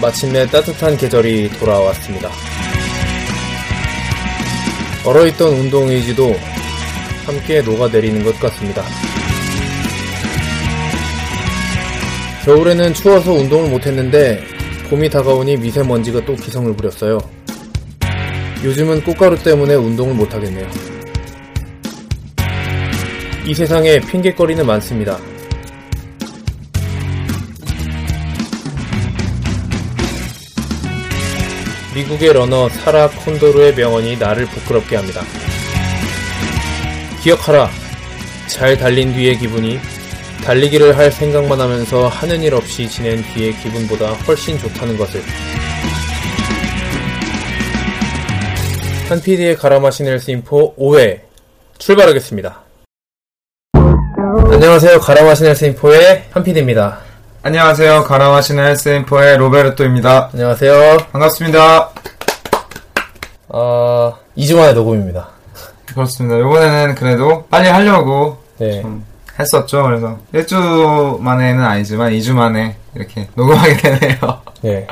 마침내 따뜻한 계절이 돌아왔습니다. 얼어있던 운동 의지도 함께 녹아내리는 것 같습니다. 겨울에는 추워서 운동을 못했는데 봄이 다가오니 미세먼지가 또 기성을 부렸어요. 요즘은 꽃가루 때문에 운동을 못하겠네요. 이 세상에 핑계거리는 많습니다. 미국의 러너 사라 콘도르의 명언이 나를 부끄럽게 합니다. 기억하라. 잘 달린 뒤의 기분이 달리기를 할 생각만 하면서 하는 일 없이 지낸 뒤의 기분보다 훨씬 좋다는 것을. 한 PD의 갈아 마신 헬스인포 5회 출발하겠습니다. 안녕하세요. 갈아 마신 헬스인포의 한 PD입니다. 안녕하세요. 가라마시는 헬스인포의 로베르토입니다. 안녕하세요. 반갑습니다. 어, 2주 만에 녹음입니다. 그렇습니다. 이번에는 그래도 빨리 하려고 네. 좀 했었죠. 그래서 1주 만에는 아니지만 2주 만에 이렇게 녹음하게 되네요. 예.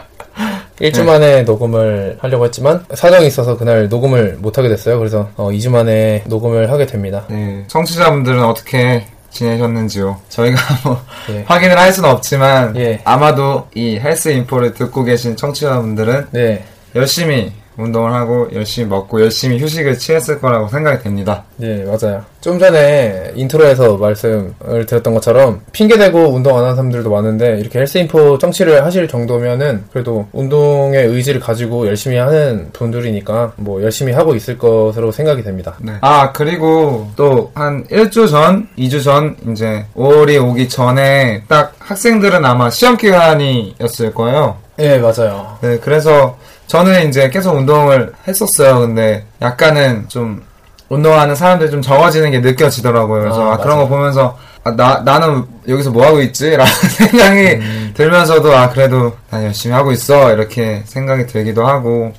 일주 만에 녹음을 하려고 했지만 사정이 있어서 그날 녹음을 못 하게 됐어요. 그래서 어, 2주 만에 녹음을 하게 됩니다. 네. 청취자분들은 어떻게 지내셨는지요? 저희가 뭐 예. 확인을 할 수는 없지만 예. 아마도 이 헬스 인포를 듣고 계신 청취자분들은 네. 열심히 운동을 하고 열심히 먹고 열심히 휴식을 취했을 거라고 생각이 됩니다. 네, 맞아요. 좀 전에 인트로에서 말씀을 드렸던 것처럼 핑계대고 운동 안 하는 사람들도 많은데 이렇게 헬스인포 청취를 하실 정도면은 그래도 운동의 의지를 가지고 열심히 하는 분들이니까 뭐 열심히 하고 있을 것으로 생각이 됩니다. 네. 아, 그리고 또 한 1주 전, 2주 전, 이제 5월이 오기 전에 딱 학생들은 아마 시험 기간이었을 거예요. 네, 맞아요. 네, 그래서 저는 이제 계속 운동을 했었어요. 근데 약간은 좀 운동하는 사람들이 좀 적어지는 게 느껴지더라고요. 그래서 아, 아, 그런. 거 보면서 아, 나, 나는 여기서 뭐 하고 있지? 라는 생각이 음. 들면서도 아, 그래도 난 열심히 하고 있어. 이렇게 생각이 들기도 하고.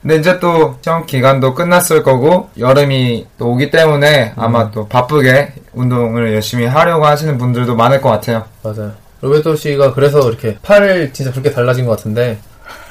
근데 이제 또 시험 기간도 끝났을 거고 여름이 또 오기 때문에 음. 아마 또 바쁘게 운동을 열심히 하려고 하시는 분들도 많을 것 같아요. 맞아요. 로베토 씨가 그래서 이렇게 팔을 진짜 그렇게 달라진 것 같은데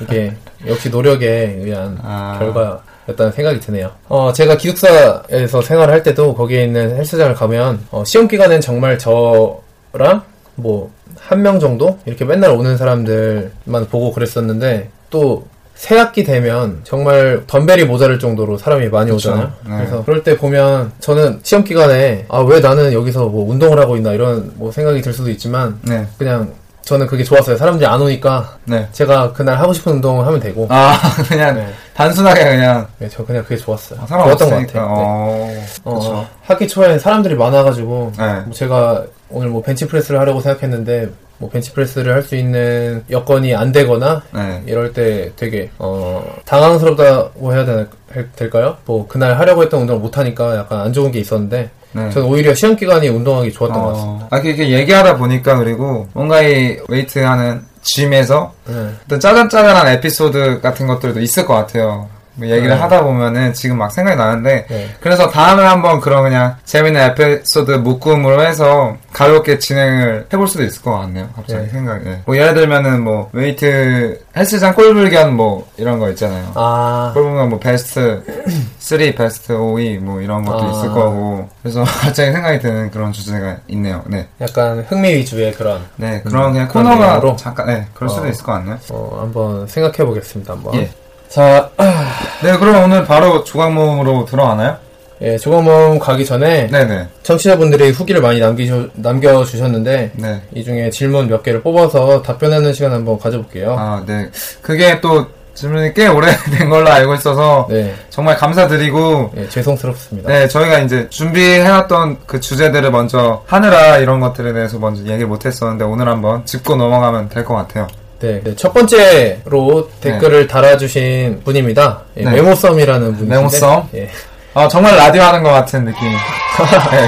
이게 역시 노력에 의한 아. 결과였다는 생각이 드네요. 어, 제가 기숙사에서 생활을 할 때도 거기에 있는 헬스장을 가면 어, 시험 기간엔 정말 저랑 뭐 한 명 정도 이렇게 맨날 오는 사람들만 보고 그랬었는데 또 새학기 되면 정말 덤벨이 모자랄 정도로 사람이 많이 그쵸. 오잖아요. 네. 그래서 그럴 때 보면 저는 시험 기간에 아 왜 나는 여기서 뭐 운동을 하고 있나 이런 뭐 생각이 들 수도 있지만 네. 그냥 저는 그게 좋았어요. 사람들이 안 오니까 네. 제가 그날 하고 싶은 운동을 하면 되고 아, 그냥 네. 단순하게 그냥 네, 저 그냥 그게 좋았어요. 사람 좋았던 것. 같아요. 네. 어, 어. 학기 초에 사람들이 많아가지고 네. 뭐 제가 오늘 뭐 벤치프레스를 하려고 생각했는데 뭐 벤치프레스를 할 수 있는 여건이 안 되거나 네. 이럴 때 되게 어 당황스럽다고 해야 되나, 할- 될까요? 뭐 그날 하려고 했던 운동을 못 하니까 약간 안 좋은 게 있었는데 네. 저는 오히려 시험 기간이 운동하기 좋았던 것 같습니다. 어, 아, 이렇게 얘기하다 보니까 그리고 뭔가 이 웨이트 하는 gym에서 네. 어떤 짜잘짜잘한 에피소드 같은 것들도 있을 것 같아요. 뭐 얘기를 네. 하다 보면은 지금 막 생각이 나는데 네. 그래서 다음에 한번 그런 그냥 재밌는 에피소드 묶음으로 해서 가볍게 진행을 해볼 수도 있을 것 같네요. 갑자기 네. 생각이. 네. 뭐 예를 들면은 뭐 웨이트 헬스장 꼴불견 뭐 이런 거 있잖아요. 아 꼴불견 뭐 베스트 3, 베스트 5위 뭐 이런 것도 아. 있을 거고 그래서 갑자기 생각이 드는 그런 주제가 있네요. 네. 약간 흥미 위주의 그런 네, 그런 그냥 그런 코너가? 잠깐, 네, 그럴 수도 어. 있을 것 같네요. 어, 한번 생각해 보겠습니다. 한번. 예. 자, 네, 그럼 오늘 바로 조각 모음으로 들어가나요? 예, 조각모험 가기 전에 네네. 청취자분들이 후기를 많이 남기주, 남겨주셨는데 네. 이 중에 질문 몇 개를 뽑아서 답변하는 시간 한번 가져볼게요. 아, 네. 그게 또 질문이 꽤 오래된 걸로 알고 있어서 네, 정말 감사드리고 예, 죄송스럽습니다. 네, 저희가 이제 준비해왔던 그 주제들을 먼저 하느라 이런 것들에 대해서 먼저 얘기를 못했었는데 오늘 한번 짚고 넘어가면 될 것 같아요. 네, 네, 첫 번째로 댓글을 달아주신 분입니다. 예, 네. 메모썸이라는 분인데 메모썸? 예. 아, 정말 라디오 하는 것 같은 느낌. 네.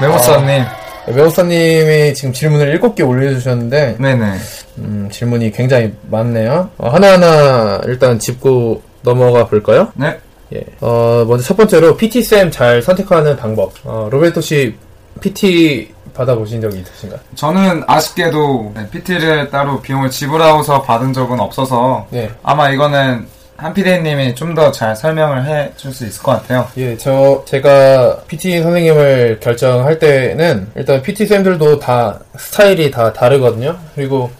메모서님. 메모썸님이 지금 질문을 7개 올려주셨는데 네네. 음, 질문이 굉장히 많네요. 어, 하나하나 일단 짚고 넘어가 볼까요? 네. 예. 어, 먼저 첫 번째로 PT쌤 잘 선택하는 방법. 어, 로베르토 씨 PT 받아보신 적이 있으신가요? 저는 아쉽게도 PT를 따로 비용을 지불하고서 받은 적은 없어서 네. 아마 이거는 한 PD님이 좀 더 잘 설명을 해 줄 수 있을 것 같아요. 예, 저, 제가 PT 선생님을 결정할 때는 일단 PT쌤들도 다 스타일이 다 다르거든요. 그리고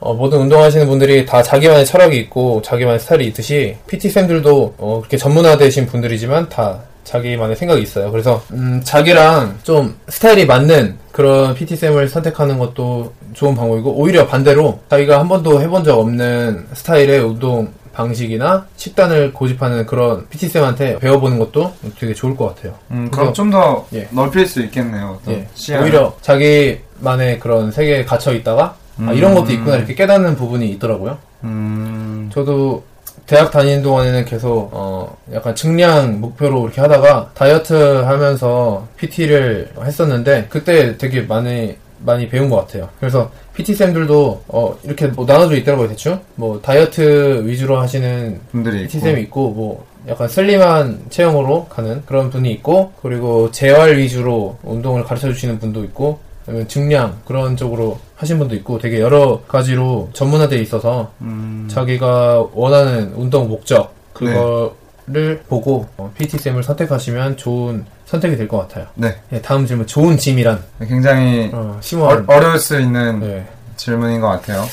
어, 모든 운동하시는 분들이 다 자기만의 철학이 있고 자기만의 스타일이 있듯이 PT쌤들도 어, 그렇게 전문화되신 분들이지만 다 자기만의 생각이 있어요. 그래서 음, 자기랑 좀 스타일이 맞는 그런 PT쌤을 선택하는 것도 좋은 방법이고 오히려 반대로 자기가 한 번도 해본 적 없는 스타일의 운동 방식이나 식단을 고집하는 그런 PT쌤한테 배워보는 것도 되게 좋을 것 같아요. 음, 그럼 좀더 예. 넓힐 수 있겠네요. 예. 오히려 자기만의 그런 세계에 갇혀 있다가 아, 이런 것도 있구나 이렇게 깨닫는 부분이 있더라고요. 음, 저도 대학 다니는 동안에는 계속 어 약간 증량 목표로 이렇게 하다가 다이어트 하면서 PT를 했었는데 그때 되게 많이 많이 배운 것 같아요. 그래서 PT 쌤들도 어 이렇게 뭐 나눠져 있더라고요 대충 뭐 다이어트 위주로 하시는 분들이 PT 있고. 쌤이 있고 뭐 약간 슬림한 체형으로 가는 그런 분이 있고 그리고 재활 위주로 운동을 가르쳐 주시는 분도 있고 증량 그런 쪽으로 하신 분도 있고 되게 여러 가지로 전문화되어 있어서 음, 자기가 원하는 운동 목적 그거를 보고 PT 쌤을 선택하시면 좋은 선택이 될 것 같아요. 네. 예, 다음 질문. 좋은 짐이란. 굉장히 어, 어, 심오한. 어 려울 수 있는 네, 질문인 것 같아요.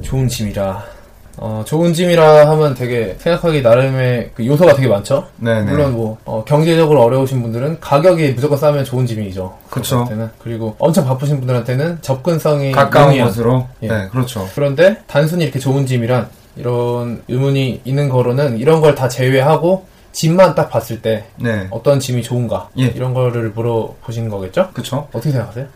좋은 짐이라 어, 좋은 짐이라 하면 되게 생각하기 나름의 그 요소가 되게 많죠. 네네. 물론 뭐 어, 경제적으로 어려우신 분들은 가격이 무조건 싸면 좋은 짐이죠. 때는 그리고 엄청 바쁘신 분들한테는 접근성이 가까운 용이한. 곳으로. 예. 네, 그렇죠. 그런데 단순히 이렇게 좋은 짐이란 이런 의문이 있는 거로는 이런 걸 다 제외하고 짐만 딱 봤을 때 네, 어떤 짐이 좋은가 예. 이런 거를 물어보신 거겠죠? 그렇죠. 어떻게 생각하세요?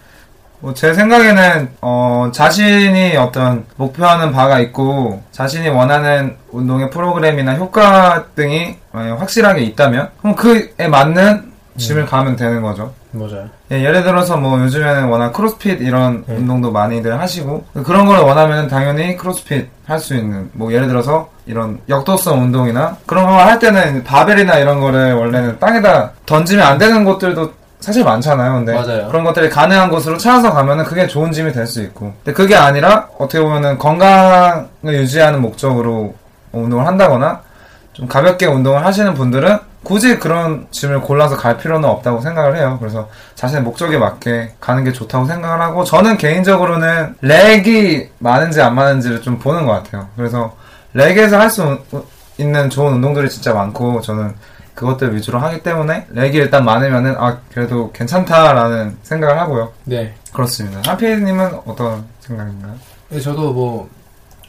뭐제 생각에는 어, 자신이 어떤 목표하는 바가 있고 자신이 원하는 운동의 프로그램이나 효과 등이 확실하게 있다면 그럼 그에 맞는 짐을 가면 되는 거죠. 맞아요. 예, 예를 들어서 뭐 요즘에는 워낙 크로스핏 이런 네. 운동도 많이들 하시고 그런 걸 원하면 당연히 크로스핏 할 수 있는 뭐 예를 들어서 이런 역도성 운동이나 그런 걸 할 때는 바벨이나 이런 거를 원래는 땅에다 던지면 안 되는 곳들도 사실 많잖아요. 근데 맞아요. 그런 것들이 가능한 곳으로 찾아서 가면은 그게 좋은 짐이 될 수 있고 근데 그게 아니라 어떻게 보면은 건강을 유지하는 목적으로 운동을 한다거나 좀 가볍게 운동을 하시는 분들은 굳이 그런 짐을 골라서 갈 필요는 없다고 생각을 해요. 그래서 자신의 목적에 맞게 가는 게 좋다고 생각을 하고 저는 개인적으로는 렉이 많은지 안 많은지를 좀 보는 것 같아요. 그래서 렉에서 할 수 있는 좋은 운동들이 진짜 많고 저는 그것들 위주로 하기 때문에 렉이 일단 많으면은 아 그래도 괜찮다라는 생각을 하고요. 네. 그렇습니다. 하피님은 어떤 생각인가요? 근데 저도 뭐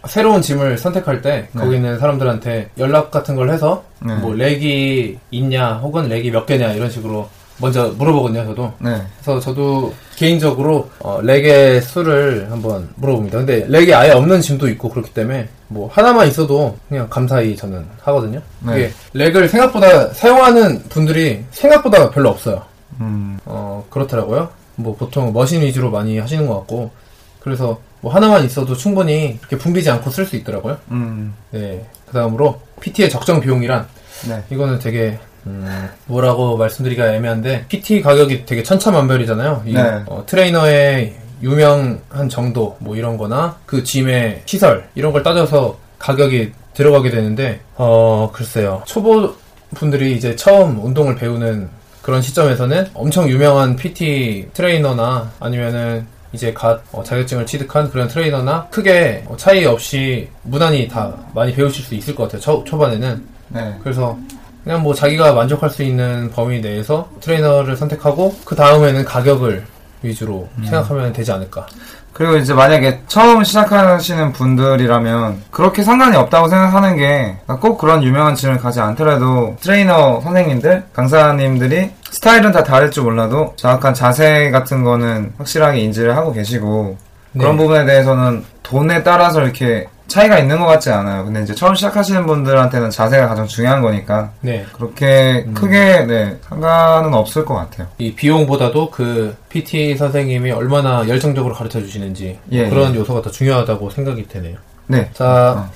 새로운 짐을 선택할 때 네. 거기 있는 사람들한테 연락 같은 걸 해서 네. 뭐 렉이 있냐 혹은 렉이 몇 개냐 이런 식으로 먼저 물어보거든요 저도 네. 그래서 저도 개인적으로 어, 렉의 수를 한번 물어봅니다 근데 렉이 아예 없는 짐도 있고 그렇기 때문에 뭐 하나만 있어도 그냥 감사히 저는 하거든요 네. 렉을 생각보다 사용하는 분들이 생각보다 별로 없어요 음, 어, 그렇더라고요. 뭐 보통 머신 위주로 많이 하시는 것 같고, 그래서 뭐 하나만 있어도 충분히 이렇게 붐비지 않고 쓸 수 있더라고요. 음, 네. 그 다음으로 PT의 적정 비용이란, 네. 이거는 되게, 음, 뭐라고 말씀드리기가 애매한데, PT 가격이 되게 천차만별이잖아요. 이, 네. 어, 트레이너의 유명한 정도, 뭐 이런 거나, 그 짐의 시설, 이런 걸 따져서 가격이 들어가게 되는데, 어, 글쎄요. 초보 분들이 이제 처음 운동을 배우는 그런 시점에서는 엄청 유명한 PT 트레이너나 아니면은 이제 갓 어, 자격증을 취득한 그런 트레이너나 크게 어, 차이 없이 무난히 다 많이 배우실 수 있을 것 같아요. 초, 초반에는. 네. 그래서 그냥 뭐 자기가 만족할 수 있는 범위 내에서 트레이너를 선택하고 그 다음에는 가격을 위주로 생각하면 되지 않을까. 그리고 이제 만약에 처음 시작하시는 분들이라면 그렇게 상관이 없다고 생각하는 게 꼭 그런 유명한 gym을 가지 않더라도 트레이너 선생님들, 강사님들이 스타일은 다 다를 줄 몰라도 정확한 자세 같은 거는 확실하게 인지를 하고 계시고 네. 그런 부분에 대해서는 돈에 따라서 이렇게 차이가 있는 것 같지 않아요. 근데 이제 처음 시작하시는 분들한테는 자세가 가장 중요한 거니까 네. 그렇게 크게 네, 상관은 없을 것 같아요. 이 비용보다도 그 PT 선생님이 얼마나 열정적으로 가르쳐 주시는지 예, 그런 요소가 더 중요하다고 생각이 되네요. 네, 자,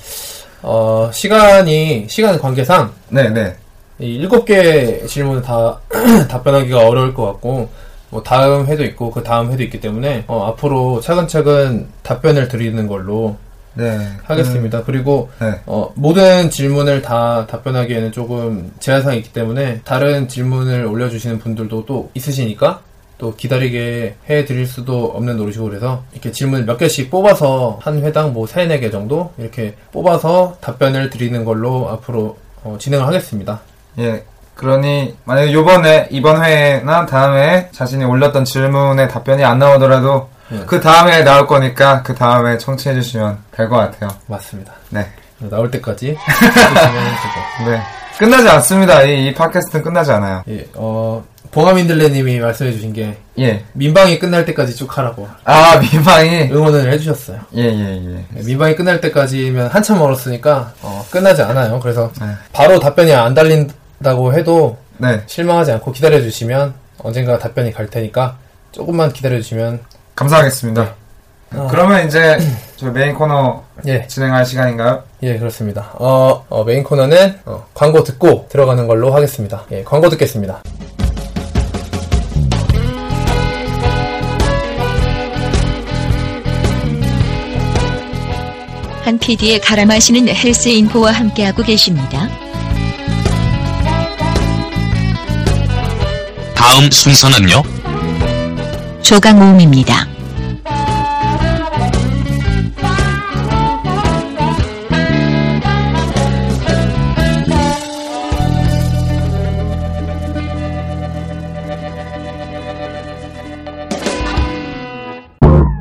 어, 시간이, 시간 관계상 네, 네, 이 일곱 개 질문을 다 답변하기가 어려울 것 같고, 뭐 다음 회도 있고 그 다음 회도 있기 때문에 어, 앞으로 차근차근 답변을 드리는 걸로 네. 하겠습니다. 그리고 네. 어, 모든 질문을 다 답변하기에는 조금 제한사항이 있기 때문에 다른 질문을 올려주시는 분들도 또 있으시니까 또 기다리게 해드릴 수도 없는 노릇이고 그래서 이렇게 질문 몇 개씩 뽑아서 한 회당 뭐 3, 4개 정도 이렇게 뽑아서 답변을 드리는 걸로 앞으로 어, 진행을 하겠습니다. 예. 그러니 만약에 요번에 이번 회나 다음 회에 자신이 올렸던 질문에 답변이 안 나오더라도 예. 그 다음에 나올 거니까 그 다음에 청취해 주시면 될 것 같아요. 맞습니다. 네. 나올 때까지. 네. 끝나지 않습니다. 이, 이 팟캐스트는 끝나지 않아요. 예, 어, 봉하민들레님이 말씀해주신 게 예. 민방이 끝날 때까지 쭉 하라고 아, 민방이. 응원을 해주셨어요. 예, 예, 예. 네, 민방이 끝날 때까지면 한참 멀었으니까 어, 끝나지 않아요. 그래서 네. 바로 답변이 안 달린다고 해도 네. 실망하지 않고 기다려주시면 언젠가 답변이 갈 테니까 조금만 기다려주시면 감사하겠습니다. 아. 그러면 이제 저 메인 코너 예, 진행할 시간인가요? 예 그렇습니다. 어, 어, 메인 코너는 어, 광고 듣고 들어가는 걸로 하겠습니다. 예, 광고 듣겠습니다. 한 PD의 갈아 마시는 헬스 인포와 함께하고 계십니다. 다음 순서는요? 조각 모음입니다.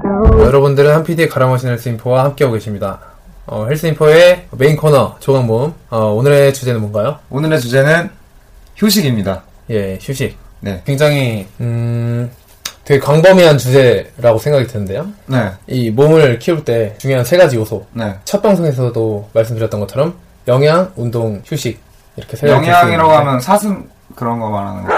어, 여러분들은 한 PD의 가라마신 헬스인포와 함께하고 계십니다. 어, 헬스인포의 메인 코너 조각 모음 어, 오늘의 주제는 뭔가요? 오늘의 주제는 휴식입니다. 예, 휴식. 네. 굉장히 음, 되게 광범위한 주제라고 생각이 드는데요. 네. 이 몸을 키울 때 중요한 세 가지 요소. 네. 첫 방송에서도 말씀드렸던 것처럼 영양, 운동, 휴식 이렇게 세 가지 영양이라고 하면 사슴 그런 거 말하는 거.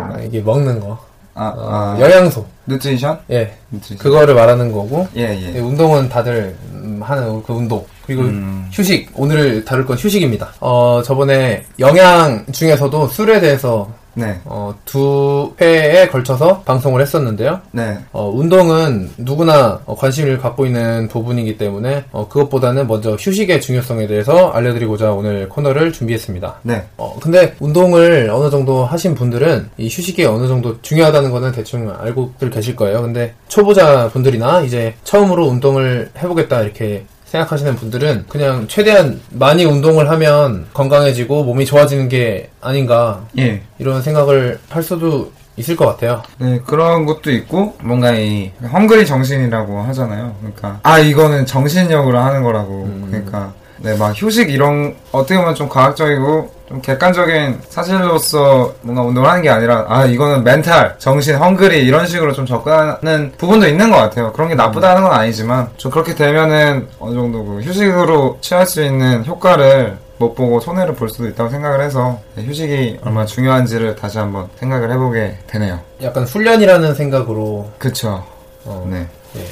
아, 이게 먹는 거, 아, 어, 아. 영양소, nutrition? 예, nutrition. 그거를 말하는 거고 예, 예, 예. 운동은 다들 음, 하는 그 운동 그리고 음. 휴식 오늘 다룰 건 휴식입니다. 어 저번에 영양 중에서도 술에 대해서 네. 어, 두 회에 걸쳐서 방송을 했었는데요. 네. 어, 운동은 누구나 어, 관심을 갖고 있는 부분이기 때문에 어, 그것보다는 먼저 휴식의 중요성에 대해서 알려드리고자 오늘 코너를 준비했습니다. 네. 어, 근데 운동을 어느 정도 하신 분들은 이 휴식이 어느 정도 중요하다는 거는 대충 알고들 계실 거예요. 근데 초보자 분들이나 이제 처음으로 운동을 해보겠다 이렇게 생각하시는 분들은 그냥 최대한 많이 운동을 하면 건강해지고 몸이 좋아지는 게 아닌가 예. 이런 생각을 할 수도 있을 것 같아요. 네, 그런 것도 있고, 뭔가 이, 헝그리 정신이라고 하잖아요. 그러니까, 아, 이거는 정신력으로 하는 거라고. 그러니까, 네, 막 휴식 이런, 어떻게 보면 좀 과학적이고, 좀 객관적인 사실로서 뭔가 운동을 하는 게 아니라, 아, 이거는 멘탈, 정신, 헝그리 이런 식으로 좀 접근하는 부분도 있는 것 같아요. 그런 게 나쁘다는 건 아니지만, 좀 그렇게 되면은 어느 정도 그 휴식으로 취할 수 있는 효과를 못 보고 손해를 볼 수도 있다고 생각을 해서, 네, 휴식이 얼마나 중요한지를 다시 한번 생각을 해보게 되네요. 약간 훈련이라는 생각으로 그쵸. 어, 네. 예.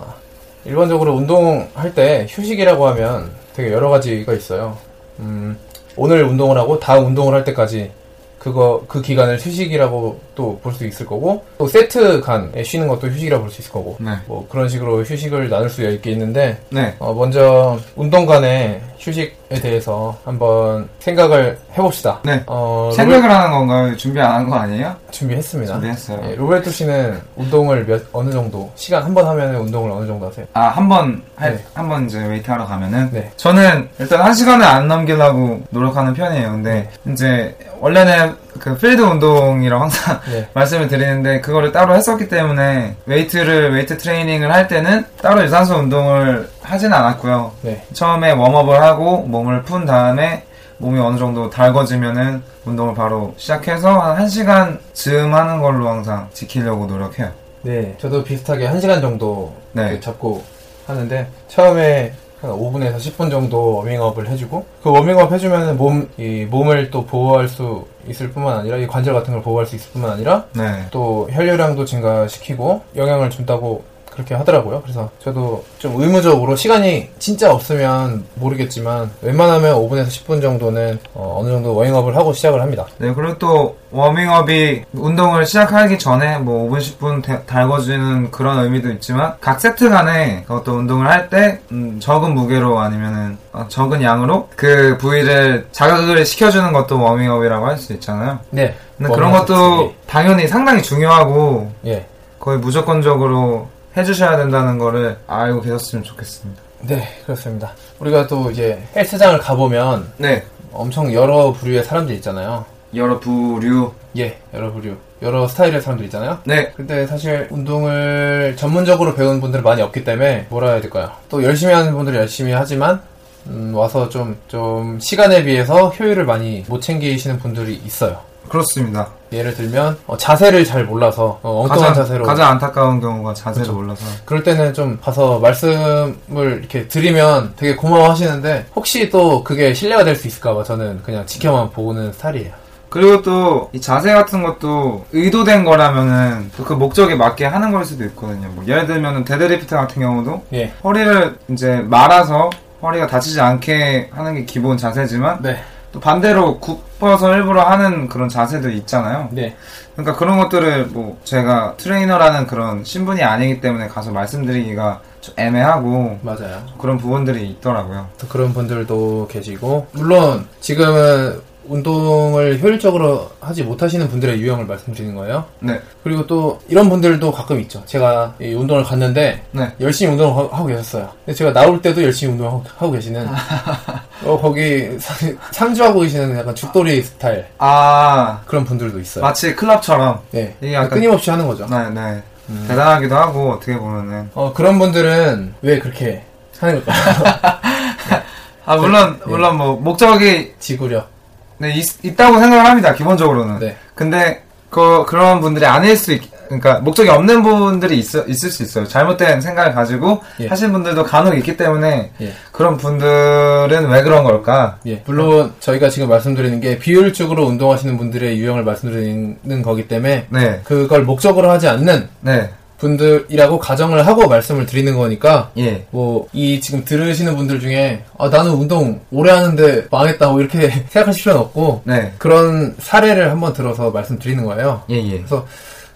일반적으로 운동할 때 휴식이라고 하면 되게 여러 가지가 있어요. 음, 오늘 운동을 하고 다음 운동을 할 때까지 그거 그 기간을 휴식이라고 또 볼 수 있을 거고 또 세트 간에 쉬는 것도 휴식이라고 볼수 있을 거고 네. 뭐 그런 식으로 휴식을 나눌 수 있게 있는데 네. 어, 먼저 운동 간에 휴식에 대해서 한번 생각을 해봅시다. 네. 어, 생각을 하는 건가요? 준비 안 한 거 아니에요? 준비했습니다. 준비했어요. 예, 로베르토 씨는 운동을 몇 어느 정도 시간 한 번 하면 운동을 어느 정도 하세요? 아, 한 번, 할, 네. 한번 이제 웨이트 하러 가면은. 네. 저는 일단 한 시간을 안 넘기려고 노력하는 편이에요. 근데 이제 원래는 그 필드 운동이라고 항상 네. 말씀을 드리는데 그거를 따로 했었기 때문에 웨이트를, 웨이트 트레이닝을 할 때는 따로 유산소 운동을 하진 않았고요. 네. 처음에 warm-up을 하고 몸을 푼 다음에 몸이 어느 정도 달궈지면은 운동을 바로 시작해서 한 1시간 즈음 하는 걸로 항상 지키려고 노력해요. 네. 저도 비슷하게 1시간 정도 네. 그 잡고 하는데 처음에 한 5분에서 10분 정도 워밍업을 해주고 그 워밍업 해주면 몸, 이 몸을 또 보호할 수 있을 뿐만 아니라 이 관절 같은 걸 보호할 수 있을 뿐만 아니라 네. 또 혈류량도 증가시키고 영향을 준다고 그렇게 하더라고요. 그래서 저도 좀 의무적으로 시간이 진짜 없으면 모르겠지만 웬만하면 5분에서 10분 정도는 어, 느 정도 워밍업을 하고 시작을 합니다. 네, 그리고 또 워밍업이 운동을 시작하기 전에 뭐 5분, 10분 대- 달궈주는 그런 의미도 있지만 각 세트 간에 어떤 운동을 할때 적은 무게로 아니면은 어, 적은 양으로 그 부위를 자극을 시켜주는 것도 워밍업이라고 할 수 있잖아요. 네. 근데 그런 것도. 당연히 상당히 중요하고 예. 거의 무조건적으로 해주셔야 된다는 거를 알고 계셨으면 좋겠습니다. 네, 그렇습니다. 우리가 또 이제 헬스장을 가보면 네, 엄청 여러 부류의 사람들 있잖아요. 여러 부류. 예, 여러 부류. 여러 스타일의 사람들 있잖아요. 네, 근데 사실 운동을 전문적으로 배운 분들은 많이 없기 때문에 뭐라 해야 될까요? 또 열심히 하는 분들은 열심히 하지만 음, 와서 좀, 좀 시간에 비해서 효율을 많이 못 챙기시는 분들이 있어요. 그렇습니다. 예를 들면 어, 자세를 잘 몰라서 어, 엉뚱한 가장, 자세로 가장 안타까운 경우가 자세를 그렇죠. 몰라서. 그럴 때는 좀 가서 말씀을 이렇게 드리면 되게 고마워 하시는데 혹시 또 그게 신뢰가 될 수 있을까봐 저는 그냥 지켜만 보는 스타일이에요. 그리고 또 이 자세 같은 것도 의도된 거라면은 또 그 목적에 맞게 하는 걸 수도 있거든요. 뭐 예를 들면은 데드리프트 같은 경우도 예. 허리를 이제 말아서 허리가 다치지 않게 하는 게 기본 자세지만 네. 또 반대로 굽어서 일부러 하는 그런 자세도 있잖아요. 네. 그러니까 그런 것들을 뭐 제가 트레이너라는 그런 신분이 아니기 때문에 가서 말씀드리기가 좀 애매하고 맞아요. 그런 부분들이 있더라고요. 또 그런 분들도 계시고 물론 지금은 운동을 효율적으로 하지 못하시는 분들의 유형을 말씀드리는 거예요. 네, 그리고 또 이런 분들도 가끔 있죠. 제가 이 운동을 갔는데 네. 열심히 운동을 하- 하고 계셨어요. 근데 제가 나올 때도 열심히 운동을 하고, 하고 계시는 어, 거기 상- 상주하고 계시는 약간 죽돌이 스타일 아 그런 분들도 있어요. 마치 클럽처럼 네. 이게 약간- 끊임없이 하는 거죠. 네, 네. 대단하기도 하고 어떻게 보면은 어, 그런 분들은 왜 그렇게 하는 걸까요? 아 물론 네. 물론 뭐 목적이 지구력. 네, 있, 다고 생각을 합니다 기본적으로는 네. 근데 그 그런 분들이 아닐 수 있, 그러니까 목적이 없는 분들이 있, 있을 수 있어요 잘못된 생각을 가지고 예. 하신 분들도 간혹 있기 때문에 예. 그런 분들은 왜 그런 걸까 예, 물론 저희가 지금 말씀드리는 게 비효율적으로 운동하시는 분들의 유형을 말씀드리는 거기 때문에 네 그걸 목적으로 하지 않는 네, 분들이라고 가정을 하고 말씀을 드리는 거니까 예. 뭐 이 지금 들으시는 분들 중에 아 나는 운동 오래 하는데 망했다 고 이렇게 생각하실 필요는 없고 네. 그런 사례를 한번 들어서 말씀드리는 거예요. 예, 예. 그래서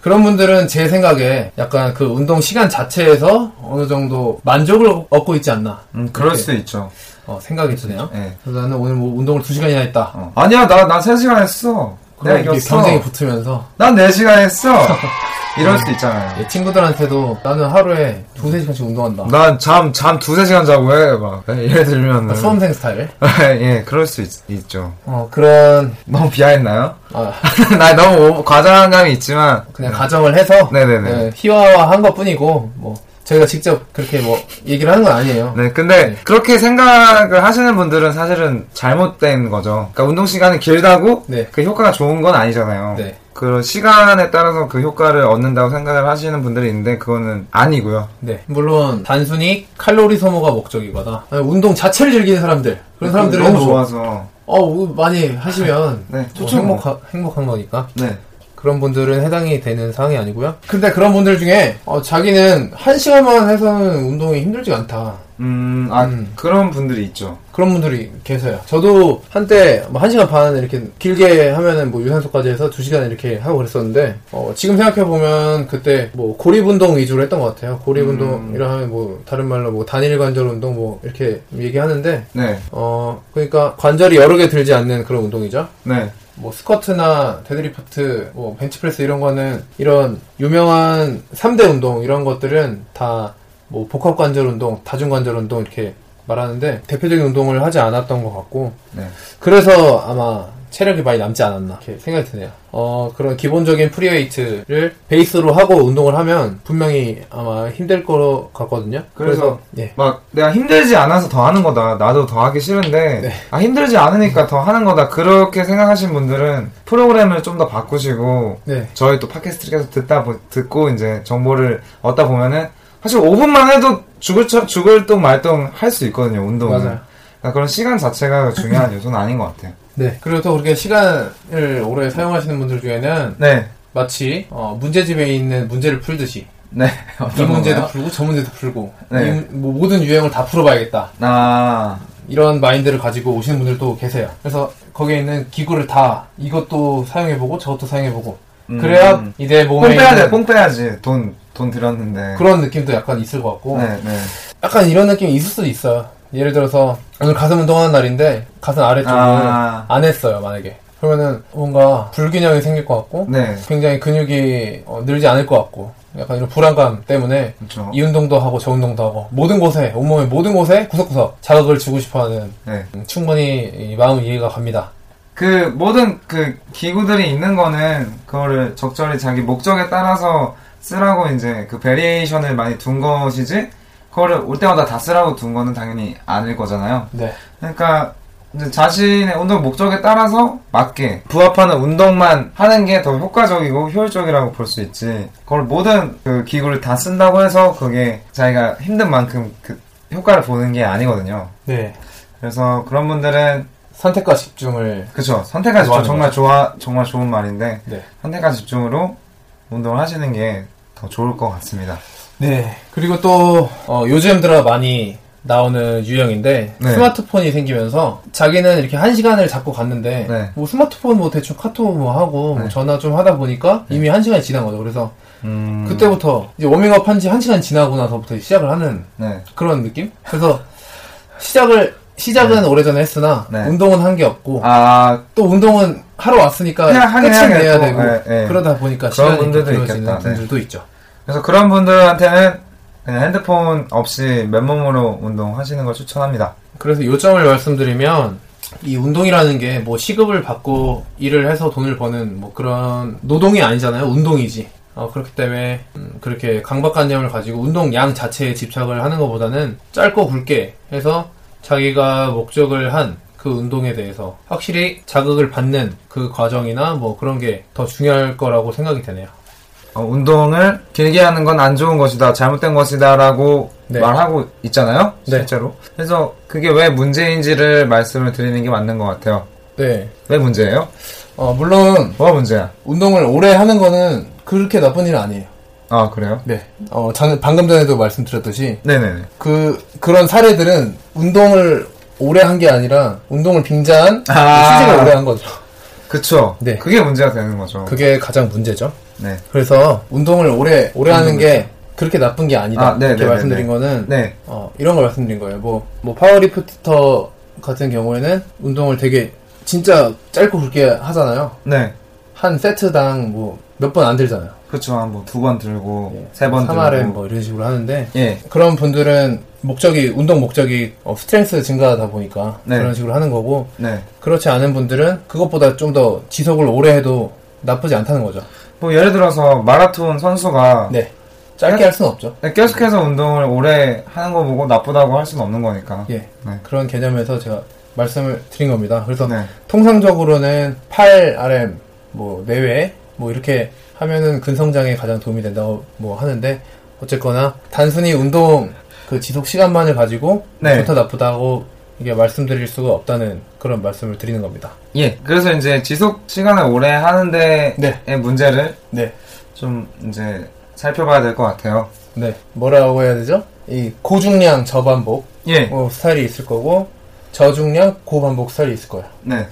그런 분들은 제 생각에 약간 그 운동 시간 자체에서 어느 정도 만족을 얻고 있지 않나 음, 그럴 수도 있죠. 어, 생각이 드네요. 예. 그래서 나는 오늘 뭐 운동을 2시간이나 했다. 어. 아니야, 나, 나 3시간 했어. 내가 이겼어. 경쟁이 붙으면서 난 4시간 했어. 이럴 수도 있잖아요. 예, 친구들한테도 나는 하루에 두세 시간씩 운동한다. 난 잠, 잠 두세 시간 자고 해, 막. 예를 들면. 아, 수험생 스타일. 예, 그럴 수 있, 죠 어, 그런, 너무 비하했나요? 아, 나 너무 오- 과장한 감이 있지만. 그냥 가정을 해서. 네네네. 예, 희화화한 것 뿐이고, 뭐, 저희가 직접 그렇게 뭐, 얘기를 하는 건 아니에요. 네, 근데 네. 그렇게 생각을 하시는 분들은 사실은 잘못된 거죠. 그러니까 운동 시간이 길다고 네. 그 효과가 좋은 건 아니잖아요. 네. 그 시간에 따라서 그 효과를 얻는다고 생각을 하시는 분들이 있는데 그거는 아니고요. 네. 물론, 단순히 칼로리 소모가 목적이거나, 아니, 운동 자체를 즐기는 사람들. 그런 사람들은 너무 뭐, 좋아서. 어, 많이 하시면, 네, 뭐. 행복하, 행복한 거니까. 네. 그런 분들은 해당이 되는 사항이 아니고요. 근데 그런 분들 중에 어, 자기는 한 시간만 해서는 운동이 힘들지 않다. 음, 아, 음. 그런 분들이 있죠. 그런 분들이 계세요. 저도 한때 뭐 1시간 반 이렇게 길게 하면은 뭐 유산소까지 해서 2시간 이렇게 하고 그랬었는데 어, 지금 생각해보면 그때 뭐 고립 운동 위주로 했던 것 같아요. 고립 운동이라 하면 뭐 다른 말로 뭐 단일 관절 운동 뭐 이렇게 얘기하는데 네, 어 그러니까 관절이 여러 개 들지 않는 그런 운동이죠. 네, 뭐 스쿼트나 데드리프트, 뭐 벤치프레스 이런 거는 이런 유명한 3대 운동 이런 것들은 다 뭐 복합 관절 운동, 다중 관절 운동 이렇게 말하는데 대표적인 운동을 하지 않았던 것 같고 네. 그래서 아마 체력이 많이 남지 않았나 이렇게 생각이 드네요. 어 그런 기본적인 free weight를 베이스로 하고 운동을 하면 분명히 아마 힘들 것 같거든요. 그래서 예. 막 내가 힘들지 않아서 더 하는 거다. 나도 더 하기 싫은데 네. 아 힘들지 않으니까 더 하는 거다. 그렇게 생각하신 분들은 프로그램을 좀 더 바꾸시고 네. 저희 또 팟캐스트를 계속 듣다 보- 듣고 이제 정보를 얻다 보면은 사실 5분만 해도 죽을 척 죽을 똥 말똥 할 수 있거든요. 운동은. 맞아요. 그러니까 그런 시간 자체가 중요한 요소는 아닌 것 같아요. 네. 그리고 또 그렇게 시간을 오래 사용하시는 분들 중에는 네, 마치 어, 문제집에 있는 문제를 풀듯이 네. 이 문제도 건가요? 풀고 저 문제도 풀고 네. 이, 뭐 모든 유형을 다 풀어봐야겠다 아, 이런 마인드를 가지고 오시는 분들도 계세요. 그래서 거기에 있는 기구를 다 이것도 사용해보고 저것도 사용해보고 음. 그래야 이제 몸에 뽕 빼야 돼, 뽕 빼야지. 돈, 돈 들였는데. 그런 느낌도 약간 있을 것 같고 네, 네. 약간 이런 느낌이 있을 수도 있어요. 예를 들어서 오늘 가슴 운동하는 날인데 가슴 아래쪽을 아. 안 했어요 만약에 그러면은 뭔가 불균형이 생길 것 같고 네. 굉장히 근육이 어, 늘지 않을 것 같고 약간 이런 불안감 때문에 그렇죠. 이 운동도 하고 저 운동도 하고 모든 곳에 온몸의 모든 곳에 구석구석 자극을 주고 싶어하는 네. 음, 충분히 이 마음 이해가 갑니다. 그 모든 그 기구들이 있는 거는 그거를 적절히 자기 목적에 따라서 쓰라고 이제 그 variation을 많이 둔 것이지 그거를 올 때마다 다 쓰라고 둔 거는 당연히 아닐 거잖아요. 네, 그러니까 이제 자신의 운동 목적에 따라서 맞게 부합하는 운동만 하는 게 더 효과적이고 효율적이라고 볼 수 있지. 그걸 모든 그 기구를 다 쓴다고 해서 그게 자기가 힘든 만큼 그 효과를 보는 게 아니거든요. 네 그래서 그런 분들은 선택과 집중을 그쵸 선택과 집중 정말 거죠. 좋아 정말 좋은 말인데 네. 선택과 집중으로 운동을 하시는 게 더 좋을 것 같습니다. 네 그리고 또 어, 요즘 들어 많이 나오는 유형인데 네. 스마트폰이 생기면서 자기는 이렇게 한 시간을 잡고 갔는데 네. 뭐 스마트폰 뭐 대충 카톡 뭐 하고 뭐 네. 전화 좀 하다 보니까 이미 한 시간이 지난 거죠. 그래서 음, 그때부터 이제 워밍업 한 지 한 시간 지나고 나서부터 시작을 하는 네. 그런 느낌? 그래서 시작을 시작은 오래전에 했으나 네. 운동은 한 게 없고 아 또 운동은 하러 왔으니까 끝을 내야 되고 네, 네. 그러다 보니까 시간이 길어지는 네. 분들도 있죠. 그래서 그런 분들한테는 그냥 핸드폰 없이 맨몸으로 운동하시는 걸 추천합니다. 그래서 요점을 말씀드리면 이 운동이라는 게 뭐 시급을 받고 일을 해서 돈을 버는 뭐 그런 노동이 아니잖아요. 운동이지. 어, 그렇기 때문에 음, 그렇게 강박관념을 가지고 운동 양 자체에 집착을 하는 것보다는 짧고 굵게 해서 자기가 목적을 한 그 운동에 대해서 확실히 자극을 받는 그 과정이나 뭐 그런 게 더 중요할 거라고 생각이 되네요. 어, 운동을 길게 하는 건 안 좋은 것이다, 잘못된 것이다라고 네. 말하고 있잖아요, 네. 실제로. 그래서 그게 왜 문제인지를 말씀을 드리는 게 맞는 것 같아요. 네. 왜 문제예요? 어, 물론 뭐가 문제야? 운동을 오래 하는 거는 그렇게 나쁜 일은 아니에요. 아 그래요? 네. 어, 전- 방금 전에도 말씀드렸듯이 네네네. 그 그런 사례들은 운동을 오래 한 게 아니라 운동을 빙자한 아. 휴식을 오래 한 거죠. 그쵸. 네. 그게 문제가 되는 거죠. 그게 가장 문제죠. 네. 그래서 운동을 오래 오래 하는 게 그렇게 나쁜 게 아니다. 아, 네, 이렇게 네, 말씀드린 네, 네. 거는 네. 어, 이런 걸 말씀드린 거예요. 뭐, 뭐 powerlifter 같은 경우에는 운동을 되게 진짜 짧고 굵게 하잖아요. 네. 한 세트당 뭐 몇 번 안 들잖아요. 그쵸. 한뭐두 번 들고, 예. 세번 들고. 3RM 뭐 이런 식으로 하는데 예. 그런 분들은 목적이 운동 목적이 어, strength 증가하다 보니까 네. 그런 식으로 하는 거고 네. 그렇지 않은 분들은 그것보다 좀 더 지속을 오래 해도 나쁘지 않다는 거죠. 뭐 예를 들어서 마라톤 선수가 네. 짧게 할 수는 없죠. 네, 계속해서 운동을 오래 하는 거 보고 나쁘다고 할 수는 없는 거니까. 예. 네. 그런 개념에서 제가 말씀을 드린 겁니다. 그래서 네. 통상적으로는 8RM 뭐 내외 뭐 이렇게 하면은 근성장에 가장 도움이 된다고 뭐 하는데 어쨌거나 단순히 운동 그 지속 시간만을 가지고 네. 좋다 나쁘다고 이게 말씀드릴 수가 없다는 그런 말씀을 드리는 겁니다. 예. 그래서 이제 지속 시간을 오래 하는데의 네. 문제를 네. 좀 이제 살펴봐야 될 것 같아요. 네. 뭐라고 해야 되죠? 이 고중량 저반복 예. 어, 스타일이 있을 거고 저중량 고반복 스타일이 있을 거예요. 네.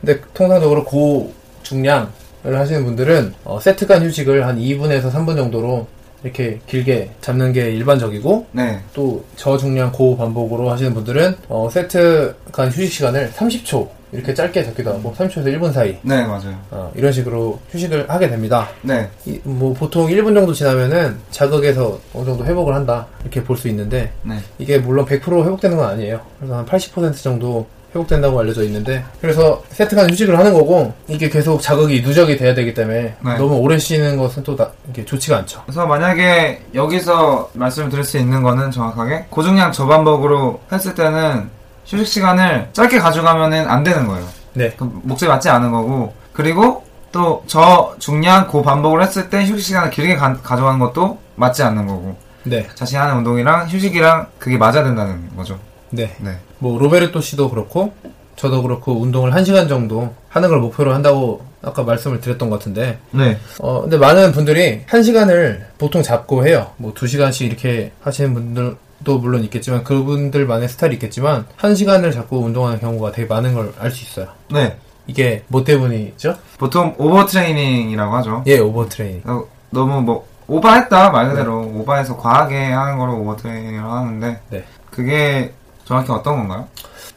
근데 통상적으로 고중량을 하시는 분들은 어, 세트 간 휴식을 한 2분에서 3분 정도로 이렇게 길게 잡는 게 일반적이고 네. 또 저중량 고반복으로 하시는 분들은 어, 세트 간 휴식 시간을 30초 이렇게 짧게 잡기도 하고 30초에서 1분 사이 네, 맞아요. 어, 이런 식으로 휴식을 하게 됩니다. 네. 이- 뭐 보통 1분 정도 지나면은 자극에서 어느 정도 회복을 한다 이렇게 볼 수 있는데 네. 이게 물론 100% 회복되는 건 아니에요. 그래서 한 80% 정도 회복된다고 알려져 있는데 그래서 세트간 휴식을 하는 거고 이게 계속 자극이 누적이 돼야 되기 때문에 네. 너무 오래 쉬는 것은 또 나- 이게 좋지가 않죠. 그래서 만약에 여기서 말씀을 드릴 수 있는 거는 정확하게 고중량 저반복으로 했을 때는 휴식 시간을 짧게 가져가면은 안 되는 거예요. 네, 그 목적이 맞지 않은 거고 그리고 또 저 중량 고반복을 했을 때 휴식 시간을 길게 가, 져가는 것도 맞지 않는 거고 네, 자신이 하는 운동이랑 휴식이랑 그게 맞아야 된다는 거죠. 네. 네. 뭐 로베르토 씨도 그렇고 저도 그렇고 운동을 1시간 정도 하는 걸 목표로 한다고 아까 말씀을 드렸던 것 같은데 네. 어, 근데 많은 분들이 한 시간을 보통 잡고 해요. 뭐두 시간씩 이렇게 하시는 분들 도 물론 있겠지만 그분들만의 스타일이 있겠지만 한 시간을 잡고 운동하는 경우가 되게 많은 걸 알 수 있어요. 네. 이게 뭐 때문이죠? 보통 overtraining이라고 하죠. 예, overtraining. 어, 너무 뭐 오버했다 말 그대로 오버해서 과하게 하는 거를 오버트레이닝을 하는데 네. 그게 정확히 어떤 건가요?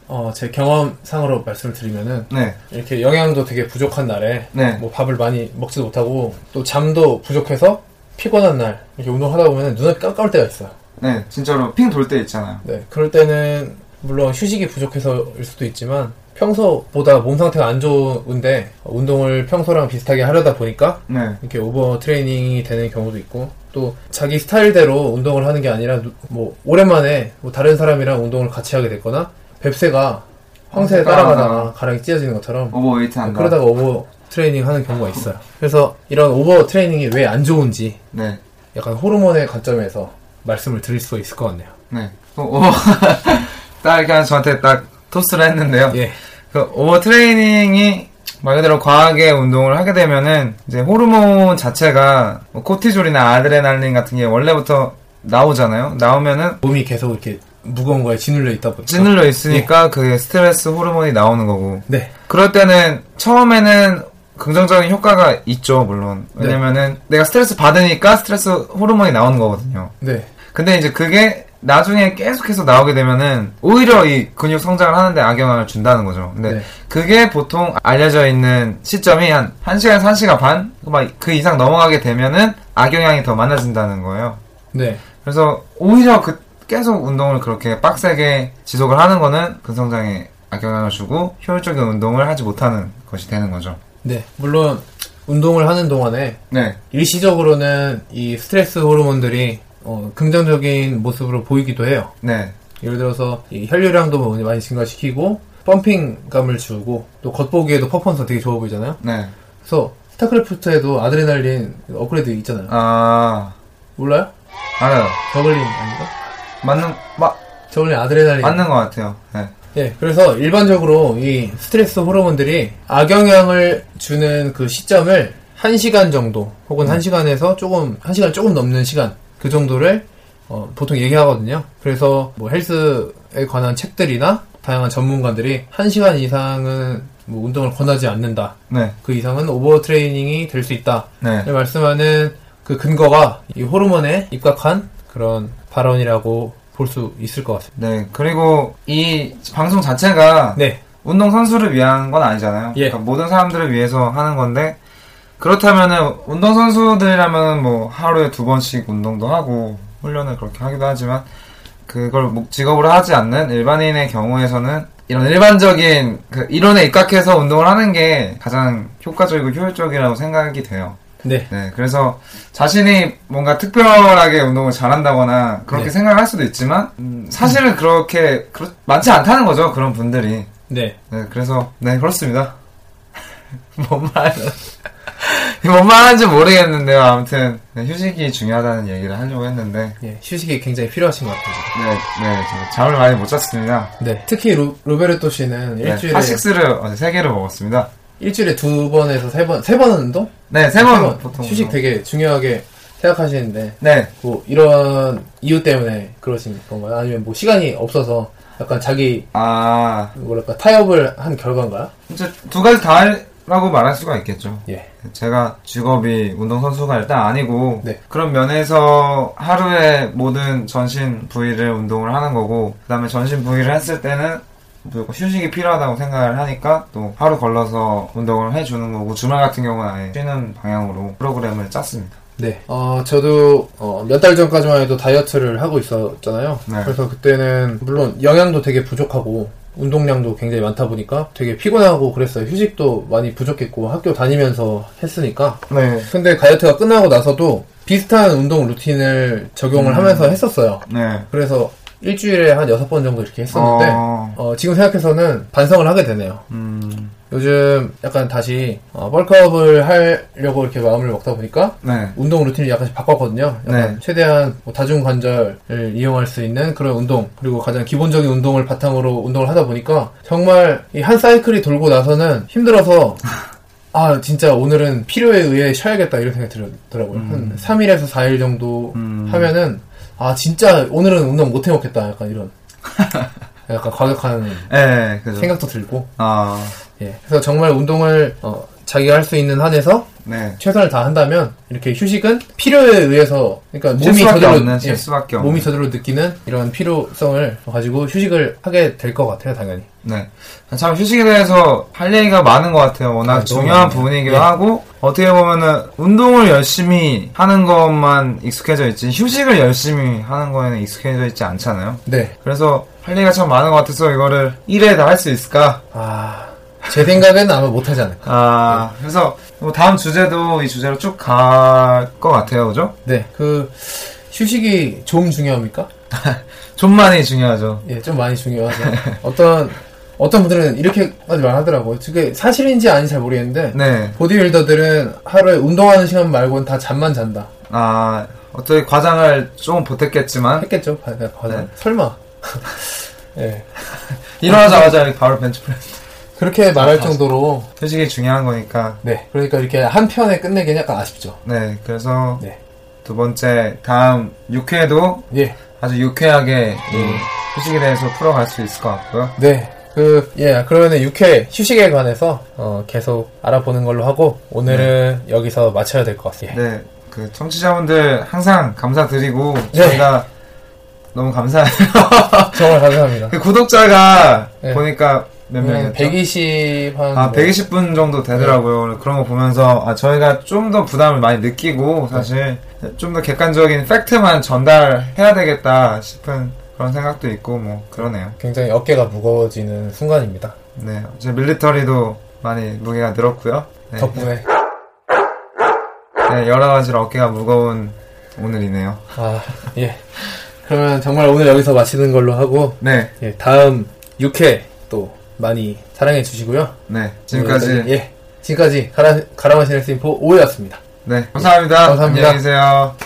어, 제 경험상으로 말씀을 드리면은 네. 이렇게 영양도 되게 부족한 날에 네. 뭐 밥을 많이 먹지도 못하고 또 잠도 부족해서 피곤한 날 이렇게 운동하다 보면 눈이 깜깜할 때가 있어요. 네, 진짜로 핑 돌 때 있잖아요. 네, 그럴 때는 물론 휴식이 부족해서일 수도 있지만 평소보다 몸 상태가 안 좋은데 운동을 평소랑 비슷하게 하려다 보니까 네. 이렇게 오버 트레이닝이 되는 경우도 있고 또 자기 스타일대로 운동을 하는 게 아니라 누- 뭐 오랜만에 뭐 다른 사람이랑 운동을 같이 하게 됐거나 뱁새가 황새에 황새 따라가다가 따라가다가 가랑이 찢어지는 것처럼 overweight 한다. 그러다가 overtraining 하는 경우가 있어요. 그래서 이런 overtraining이 왜 안 좋은지 네. 약간 호르몬의 관점에서 말씀을 드릴 수 있을 것 같네요. 네. 그 오버 딱 이렇게 저한테 딱 토스를 했는데요. 예. 그 overtraining이 말 그대로 과하게 운동을 하게 되면은 이제 호르몬 자체가 뭐 코티졸이나 아드레날린 같은 게 원래부터 나오잖아요. 나오면은 몸이 계속 이렇게 무거운 거에 짓눌려 있다 보니까 찌눌려 있으니까 그 스트레스 호르몬이 나오는 거고 네, 그럴 때는 처음에는 긍정적인 효과가 있죠 물론 네. 왜냐면은 내가 스트레스 받으니까 스트레스 호르몬이 나오는 거거든요 네, 근데 이제 그게 나중에 계속해서 나오게 되면은 오히려 이 근육 성장을 하는데 악영향을 준다는 거죠 근데 네. 그게 보통 알려져 있는 시점이 한 1시간에서 1시간 반? 막 그 이상 넘어가게 되면은 악영향이 더 많아진다는 거예요 네, 그래서 오히려 그 계속 운동을 그렇게 빡세게 지속을 하는 거는 근성장에 악영향을 주고 효율적인 운동을 하지 못하는 것이 되는 거죠. 네. 물론 운동을 하는 동안에 네, 일시적으로는 이 스트레스 호르몬들이 어, 긍정적인 모습으로 보이기도 해요. 네, 예를 들어서 이 혈류량도 뭐 많이 증가시키고 펌핑감을 주고 또 겉보기에도 퍼포먼스가 되게 좋아 보이잖아요. 네. 그래서 스타크래프트에도 아드레날린 업그레이드 있잖아요. 아, 몰라요? 알아요. 저글링 아닌가? 맞는, 마, 저글링 아드레날린. 맞는 것 같아요. 네, 예, 그래서 일반적으로 이 스트레스 호르몬들이 악영향을 주는 그 시점을 1시간 정도 혹은 1시간에서 조금 1시간 조금 넘는 시간 그 정도를 어, 보통 얘기하거든요. 그래서 뭐 헬스에 관한 책들이나 다양한 전문가들이 1시간 이상은 뭐 운동을 권하지 않는다. 네, 그 이상은 오버 트레이닝이 될 수 있다. 네. 말씀하는 그 근거가 이 호르몬에 입각한 그런 발언이라고 볼 수 있을 것 같습니다. 네, 그리고 이 방송 자체가 네, 운동 선수를 위한 건 아니잖아요. 예. 그러니까 모든 사람들을 위해서 하는 건데 그렇다면은 운동 선수들이라면 뭐 하루에 두 번씩 운동도 하고 훈련을 그렇게 하기도 하지만 그걸 목- 직업으로 하지 않는 일반인의 경우에서는 이런 일반적인 그 이론에 입각해서 운동을 하는 게 가장 효과적이고 효율적이라고 생각이 돼요. 네, 네, 그래서 자신이 뭔가 특별하게 운동을 잘한다거나 그렇게 네. 생각할 수도 있지만 음, 사실은 그렇게 그렇- 많지 않다는 거죠 그런 분들이. 네. 네, 그래서 네 그렇습니다. 뭔 말? 뭔 말하는지 모르겠는데요. 아무튼 네, 휴식이 중요하다는 얘기를 하려고 했는데 예, 휴식이 굉장히 필요하신 것 같아요. 네, 네, 저 잠을 많이 못 잤습니다. 네. 특히 로, 로베르토 씨는 네, 일주일에 파식스를 어제 세 개를 먹었습니다. 일주일에 두 번에서 세 번, 세 번은 운동? 네, 세번 보통 휴식 운동. 되게 중요하게 생각하시는데 네. 뭐 이런 이유 때문에 그러신 건가요? 아니면 뭐 시간이 없어서 약간 자기 아, 뭐랄까 타협을 한 결과인가요? 이제 두 가지 다 라고 말할 수가 있겠죠. 예. 제가 직업이 운동선수가 일단 아니고 네. 그런 면에서 하루에 모든 전신 부위를 운동을 하는 거고 그 다음에 전신 부위를 했을 때는 무조건 휴식이 필요하다고 생각을 하니까 또 하루 걸러서 운동을 해주는 거고 주말 같은 경우는 아예 쉬는 방향으로 프로그램을 짰습니다. 네. 어, 저도 몇달 전까지만 해도 다이어트를 하고 있었잖아요. 네. 그래서 그때는 물론 영양도 되게 부족하고 운동량도 굉장히 많다 보니까 되게 피곤하고 그랬어요. 휴식도 많이 부족했고 학교 다니면서 했으니까. 네. 근데 다이어트가 끝나고 나서도 비슷한 운동 루틴을 적용을 음. 하면서 했었어요. 네. 그래서 일주일에 한 여섯 번 정도 이렇게 했었는데 어, 어, 지금 생각해서는 반성을 하게 되네요. 음, 요즘 약간 다시 어, 벌크업을 하려고 이렇게 마음을 먹다 보니까 네. 운동 루틴을 약간씩 바꿨거든요. 약간 네. 최대한 뭐 다중관절을 이용할 수 있는 그런 운동 그리고 가장 기본적인 운동을 바탕으로 운동을 하다 보니까 정말 이 한 사이클이 돌고 나서는 힘들어서 아 진짜 오늘은 필요에 의해 쉬어야겠다 이런 생각이 들더라고요. 한 3일에서 4일 정도 음. 하면은 아 진짜 오늘은 운동 못 해먹겠다 약간 이런 약간 과격한 네. 생각도 들고 아, 예. 그래서 정말 운동을 어, 자기가 할 수 있는 한에서 네. 최선을 다한다면 이렇게 휴식은 필요에 의해서 그러니까 몸이 저절로 없는, 예, 실수밖에 없는. 몸이 저절로 느끼는 이런 필요성을 가지고 휴식을 하게 될 것 같아요 당연히 네. 참 휴식에 대해서 할 얘기가 많은 것 같아요. 워낙 아, 중요한. 부분이기도 예. 하고 어떻게 보면은 운동을 열심히 하는 것만 익숙해져 있지 휴식을 열심히 하는 거에는 익숙해져 있지 않잖아요. 네. 그래서 할 얘기가 참 많은 것 같아서 이거를 1회 다 할 수 있을까? 아 제 생각에는 아마 못하지 않을까 아 그래서 뭐 다음 주제도 이 주제로 쭉 갈 것 같아요, 그죠? 네 그 휴식이 좀 중요합니까? 좀 많이 중요하죠. 예 좀 많이 중요하죠 어떤 어떤 분들은 이렇게까지 말하더라고요 그게 사실인지 아닌지 잘 모르겠는데 네. 보디빌더들은 하루에 운동하는 시간 말고는 다 잠만 잔다 아 어떻게 과장을 조금 보탰겠지만 했겠죠 바- 과장 네. 설마 예 일어나자마자 바로 벤치프레스. 그렇게 말할 정도로 휴식이 중요한 거니까. 네 그러니까 이렇게 한 편에 끝내기는 약간 아쉽죠 네, 그래서 네. 두 번째 다음 6회도 예 아주 유쾌하게 이 휴식에 대해서 풀어갈 수 있을 것 같고요. 네. 그, 예, 그러면은 6회 휴식에 관해서, 어, 계속 알아보는 걸로 하고, 오늘은 여기서 마쳐야 될 것 같아요. 네, 그 청취자분들 항상 감사드리고 네. 저희가 너무 감사해요. 정말 감사합니다. 그 구독자가 네. 보니까 몇한 명이었죠? 120, 한. 아, 뭐, 120분 정도 되더라고요. 그런 거 보면서, 아, 저희가 좀 더 부담을 많이 느끼고, 사실, 좀더 객관적인 팩트만 전달해야 되겠다 싶은 그런 생각도 있고, 뭐, 그러네요. 굉장히 어깨가 무거워지는 순간입니다. 네. 제 밀리터리도 많이 무게가 늘었고요. 네. 덕분에. 네, 여러 가지로 어깨가 무거운 오늘이네요. 아, 예. 그러면 정말 오늘 여기서 마치는 걸로 하고, 네, 예, 다음 6회 또 많이 사랑해 주시고요. 네. 지금까지, 예. 지금까지 가라, 가라마신 헬스인포 5회였습니다. 네. 감사합니다. 감사합니다. 안녕히 계세요.